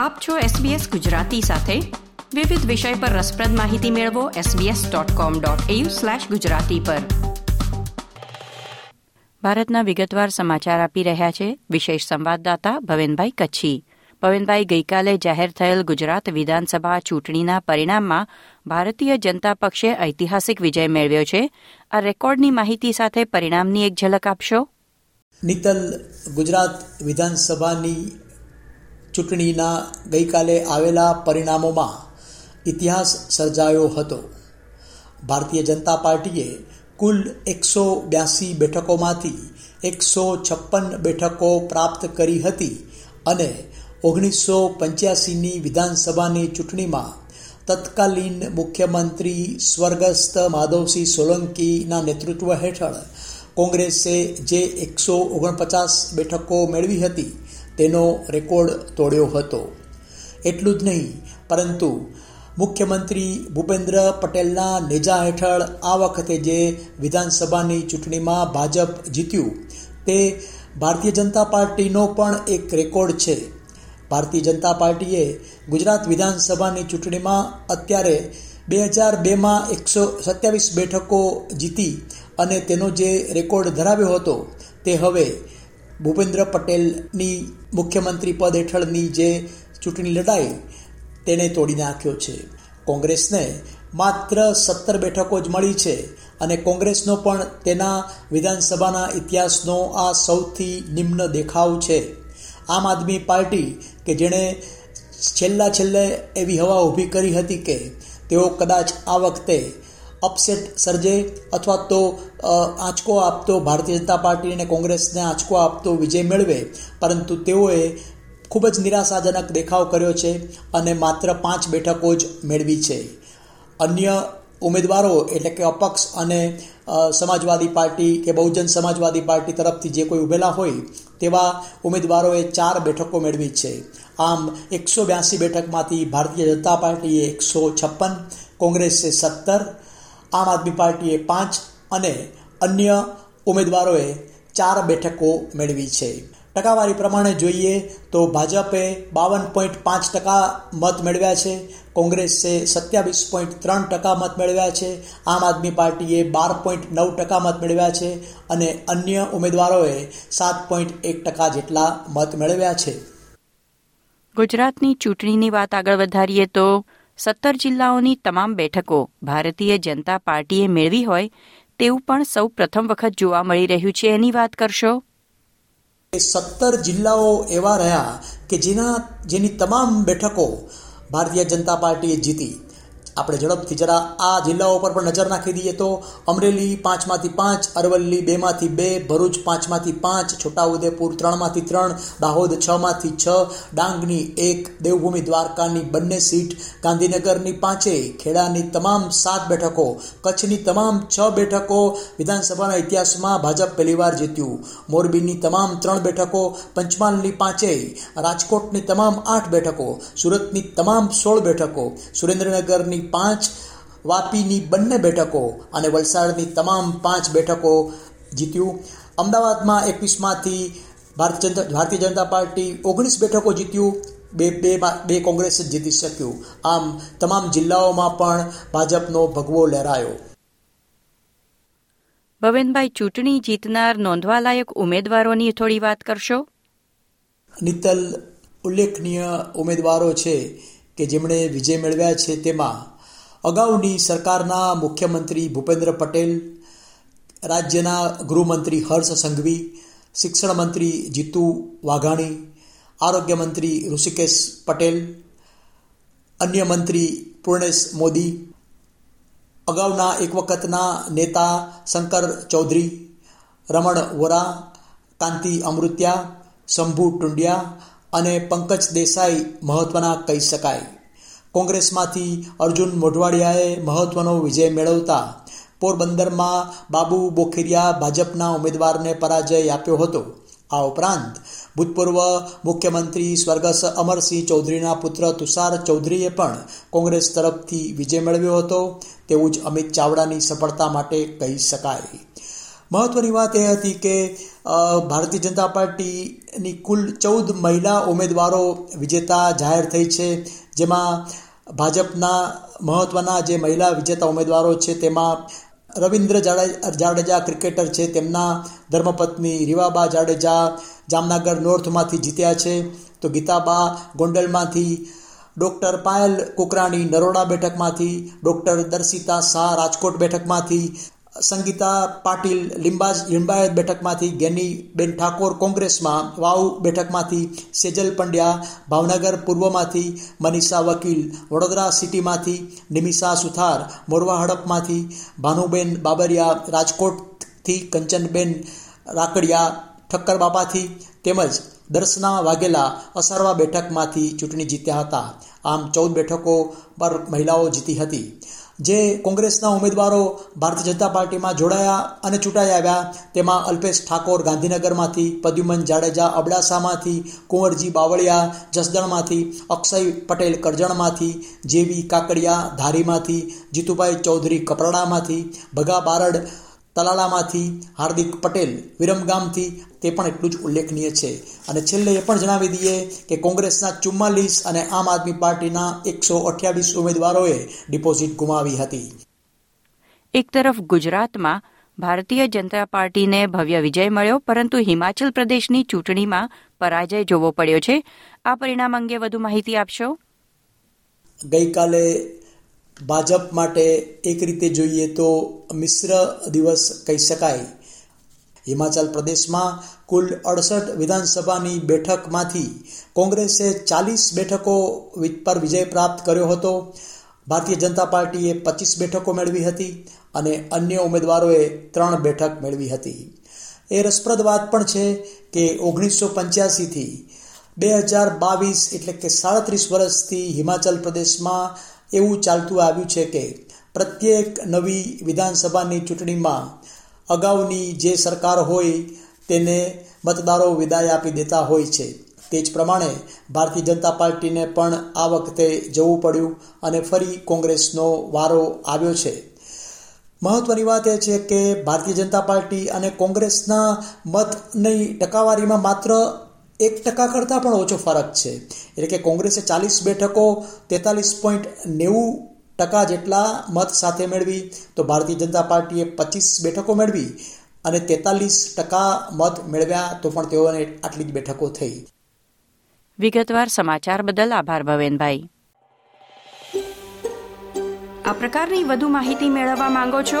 આપ છો SBS ગુજરાતી સાથે. વિવિધ વિષય પર રસપ્રદ માહિતી મેળવો sbs.com.au/gujarati પર. ભારતના વિગતવાર સમાચાર આપી રહ્યા છે વિશેષ સંવાદદાતા ભવેનભાઈ કચ્છી. ભવેનભાઈ ગઈકાલે જાહેર થયેલ ગુજરાત વિધાનસભા ચૂંટણીના પરિણામમાં ભારતીય જનતા પક્ષે ઐતિહાસિક વિજય મેળવ્યો છે. આ રેકોર્ડની માહિતી સાથે પરિણામની એક ઝલક આપશો? નીતલ ગુજરાત વિધાનસભાની ચૂંટણીના ગઈકાલે આવેલા પરિણામોમાં ઇતિહાસ સર્જાયો હતો. ભારતીય જનતા પાર્ટીએ કુલ એકસો બ્યાસી બેઠકોમાંથી એકસો છપ્પન બેઠકો પ્રાપ્ત કરી હતી અને ઓગણીસો પંચ્યાસીની વિધાનસભાની ચૂંટણીમાં તત્કાલીન મુખ્યમંત્રી સ્વર્ગસ્થ માધવસિંહ સોલંકીના નેતૃત્વ હેઠળ કોંગ્રેસે જે એકસો ઓગણપચાસ બેઠકો મેળવી હતી તેનો રેકોર્ડ તોડ્યો હતો. એટલું જ નહીં, પરંતુ મુખ્યમંત્રી ભૂપેન્દ્ર પટેલના નેજા હેઠળ આ વખતે જે વિધાનસભાની ચૂંટણીમાં ભાજપ જીત્યું, તે ભારતીય જનતા પાર્ટીનો પણ એક રેકોર્ડ છે. ભારતીય જનતા પાર્ટીએ ગુજરાત વિધાનસભાની ચૂંટણીમાં અત્યારે બે હજાર બેમાં એકસો સત્યાવીસ બેઠકો જીતી અને તેનો જે રેકોર્ડ ધરાવ્યો હતો, તે હવે ભૂપેન્દ્ર પટેલની મુખ્યમંત્રી પદ હેઠળની જે ચૂંટણી લડાઈ તેણે તોડી નાખ્યો છે. કોંગ્રેસને માત્ર સત્તર બેઠકો જ મળી છે અને કોંગ્રેસનો પણ તેના વિધાનસભાના ઇતિહાસનો આ સૌથી નિમ્ન દેખાવ છે. આમ આદમી પાર્ટી કે જેણે છેલ્લા છેલ્લે એવી હવા ઊભી કરી હતી કે તેઓ કદાચ આ વખતે અપસેટ સર્જે અથવા તો આંચકો આપતો ભારતીય જનતા પાર્ટી અને કોંગ્રેસને આંચકો આપતો વિજય મેળવે. પરંતુ તેઓએ ખૂબ જ નિરાશાજનક દેખાવ કર્યો છે અને માત્ર પાંચ બેઠકો જ મેળવી છે. અન્ય ઉમેદવારો એટલે કે અપક્ષ અને સમાજવાદી પાર્ટી કે બહુજન સમાજવાદી પાર્ટી તરફથી જે કોઈ ઉભેલા હોય, તેવા ઉમેદવારોએ ચાર બેઠકો મેળવી છે. આમ એકસો બ્યાસી બેઠકમાંથી ભારતીય જનતા પાર્ટીએ એકસો છપ્પન, કોંગ્રેસે સત્તર આમ આદમી પાર્ટીએ પાંચ અને અન્ય ઉમેદવારોએ ચાર બેઠકો મેળવી છે. ટકાવારી પ્રમાણે જોઈએ તો ભાજપે બાવન પોઈન્ટ પાંચ ટકા મત મેળવ્યા છે. કોંગ્રેસે સત્યાવીસ પોઈન્ટ ત્રણ ટકા મત મેળવ્યા છે. આમ આદમી પાર્ટીએ બાર પોઈન્ટ નવ ટકા મત મેળવ્યા છે અને અન્ય ઉમેદવારોએ સાત પોઈન્ટ એક ટકા જેટલા મત મેળવ્યા છે. ગુજરાતની ચૂંટણીની વાત આગળ વધારીએ તો સત્તર જિલ્લાઓની તમામ બેઠકો ભારતીય જનતા પાર્ટીએ મેળવી હોય તેવું પણ સૌ પ્રથમ વખત જોવા મળી રહ્યું છે. એની વાત કરશો? સત્તર જિલ્લાઓ એવા રહ્યા કે જેના, જેની તમામ બેઠકો ભારતીય જનતા પાર્ટીએ જીતી. આપણે ઝડપથી જરા આ જિલ્લાઓ પર પણ નજર નાખી દઈએ તો અમરેલી પાંચમાંથી પાંચ, અરવલ્લી બેમાંથી બે, ભરૂચ પાંચમાંથી પાંચ, છોટાઉદેપુર ત્રણમાંથી ત્રણ, દાહોદ છમાંથી છ, ડાંગની એક, દેવભૂમિ દ્વારકાની બંને સીટ, ગાંધીનગરની પાંચેય ખેડાની તમામ સાત બેઠકો, કચ્છની તમામ છ બેઠકો, વિધાનસભાના ઇતિહાસમાં ભાજપ પહેલીવાર જીત્યું. મોરબીની તમામ ત્રણ બેઠકો, પંચમહાલની પાંચેય રાજકોટની તમામ આઠ બેઠકો, સુરતની તમામ સોળ બેઠકો, સુરેન્દ્રનગરની પાંચ વાપીની બંને બેઠકો અને વલસાડની તમામ પાંચ બેઠકો જીત્યું. અમદાવાદમાં એકવીસમાંથી ભારતીય ભારતીય જનતા પાર્ટી ઓગણીસ બેઠકો જીત્યું. બે બે બે કોંગ્રેસ જીતી શક્યું. આમ તમામ જિલ્લાઓમાં પણ ભાજપનો ભગવો લહેરાયો. ભવેનભાઈ ચૂંટણી જીતનાર નોંધવાલાયક ઉમેદવારોની થોડી વાત કરશો? નિતલ ઉલ્લેખનીય ઉમેદવારો છે. કે જેમણે વિજય મેળવ્યા છે તેમાં અગાઉની સરકારના મુખ્યમંત્રી ભૂપેન્દ્ર પટેલ, રાજ્યના ગૃહમંત્રી હર્ષ સંઘવી, શિક્ષણ મંત્રી જીતુ વાઘાણી, આરોગ્ય મંત્રી ઋષિકેશ પટેલ, અન્ય મંત્રી પૂર્ણેશ મોદી, અગાઉના એક વખતના નેતા શંકર ચૌધરી, રમણ વોરા, કાંતિ અમૃત્યા, શંભુ ટુંડિયા અને પંકજ દેસાઈ મહત્વના કહી શકાય. કોંગ્રેસમાંથી અર્જુન મોઢવાડિયાએ મહત્વનો વિજય મેળવતા પોરબંદરમાં બાબુ બોખીરિયા ભાજપના ઉમેદવારને પરાજય આપ્યો હતો. આ ઉપરાંત ભૂતપૂર્વ મુખ્યમંત્રી સ્વર્ગસ્થ અમરસિંહ ચૌધરીના પુત્ર તુષાર ચૌધરીએ પણ કોંગ્રેસ તરફથી વિજય મેળવ્યો હતો. તેવું જ અમિત ચાવડાની સફળતા માટે કહી શકાય. મહત્વની વાત એ હતી કે ભારતીય જનતા પાર્ટીની કુલ ચૌદ મહિલા ઉમેદવારો વિજેતા જાહેર થઈ છે. જેમાં ભાજપના મહત્વના જે મહિલા વિજેતા ઉમેદવારો છે, તેમાં રવિન્દ્ર જાડેજા ક્રિકેટર છે, તેમના ધર્મપત્ની રીવાબા જાડેજા જામનગર નોર્થમાંથી જીત્યા છે. તો ગીતાબા ગોંડલમાંથી ડૉક્ટર પાયલ કુકરાણી નરોડા બેઠકમાંથી, ડૉક્ટર દર્શિતા શાહ રાજકોટ બેઠકમાંથી સંગીતા પાટીલ લિંબાજ લિંબાયત બેઠકમાંથી ગેનીબેન ઠાકોર કોંગ્રેસમાં, વાવ બેઠકમાંથી સેજલ પંડ્યા, ભાવનગર પૂર્વમાંથી મનીષા વકીલ, વડોદરા સિટીમાંથી નિમિષા સુથાર, મોરવા હડપમાંથી ભાનુબેન બાબરિયા, રાજકોટથી કંચનબેન રાકડિયા ઠક્કર બાપાથી તેમજ દર્શના વાઘેલા અસારવા બેઠકમાંથી ચૂંટણી જીત્યા હતા. આમ ચૌદ બેઠકો પર મહિલાઓ જીતી હતી. જે કોંગ્રેસના ઉમેદવારો ભારતીય જનતા પાર્ટીમાં જોડાયા અને ચૂંટાઈ આવ્યા, તેમાં અલ્પેશ ઠાકોર ગાંધીનગરમાંથી પદ્યુમન જાડેજા અબડાસામાંથી, કુંવરજી બાવળિયા જસદણમાંથી, અક્ષય પટેલ કરજણમાંથી જેવી કાકડિયા ધારીમાંથી, જીતુભાઈ ચૌધરી કપરાડામાંથી, ભગા બારડ તલાલામાંથી હાર્દિક પટેલ વિરમગામથી તે પણ એટલું જ ઉલ્લેખનીય છે. અને છેલ્લે એ પણ જણાવી દઈએ કે કોંગ્રેસના ચુમ્માલીસ અને આમ આદમી પાર્ટીના એકસો અઠ્યાવીસ ઉમેદવારોએ ડિપોઝિટ ગુમાવી હતી. એક તરફ ગુજરાતમાં ભારતીય જનતા પાર્ટીને ભવ્ય વિજય મળ્યો પરંતુ હિમાચલ પ્રદેશની ચૂંટણીમાં પરાજય જોવો પડ્યો છે. આ પરિણામ અંગે વધુ માહિતી આપશો? ગઈકાલે ભાજપ માટે એક રીતે જોઈએ તો મિશ્ર દિવસ કહી શકાય. હિમાચલ પ્રદેશમાં કુલ અડસઠ વિધાનસભાની બેઠકમાંથી કોંગ્રેસે ચાલીસ બેઠકો પર વિજય પ્રાપ્ત કર્યો હતો. ભારતીય જનતા પાર્ટીએ પચીસ બેઠકો મેળવી હતી અને અન્ય ઉમેદવારોએ ત્રણ બેઠક મેળવી હતી. એ રસપ્રદ વાત પણ છે કે ઓગણીસો પંચ્યાસીથી બે હજાર બાવીસ એટલે કે સાડત્રીસ વર્ષથી હિમાચલ પ્રદેશમાં એવું ચાલતું આવ્યું છે કે પ્રત્યેક નવી વિધાનસભાની ચૂંટણીમાં અગાઉની જે સરકાર હોય તેને મતદારો વિદાય આપી દેતા હોય છે. તે જ પ્રમાણે ભારતીય જનતા પાર્ટીને પણ આ વખતે જવું પડ્યું અને ફરી કોંગ્રેસનો વારો આવ્યો છે. મહત્વની વાત એ છે કે ભારતીય જનતા પાર્ટી અને કોંગ્રેસના મતની ટકાવારીમાં માત્ર એક ટકા કરતાં પણ ઓછો ફરક છે. એટલે કે કોંગ્રેસે ચાલીસ બેઠકો તેતાલીસ પોઈન્ટ નેવું ટકા જેટલા મત સાથે મેળવી તો ભારતીય જનતા પાર્ટીએ પચીસ બેઠકો મેળવી અને તેતાલીસ ટકા મત મેળવ્યા તો પણ તેઓને આટલી જ બેઠકો થઈ. વિગતવાર સમાચાર બદલ આભાર ભવેનભાઈ. આ પ્રકારની વધુ માહિતી મેળવવા માંગો છો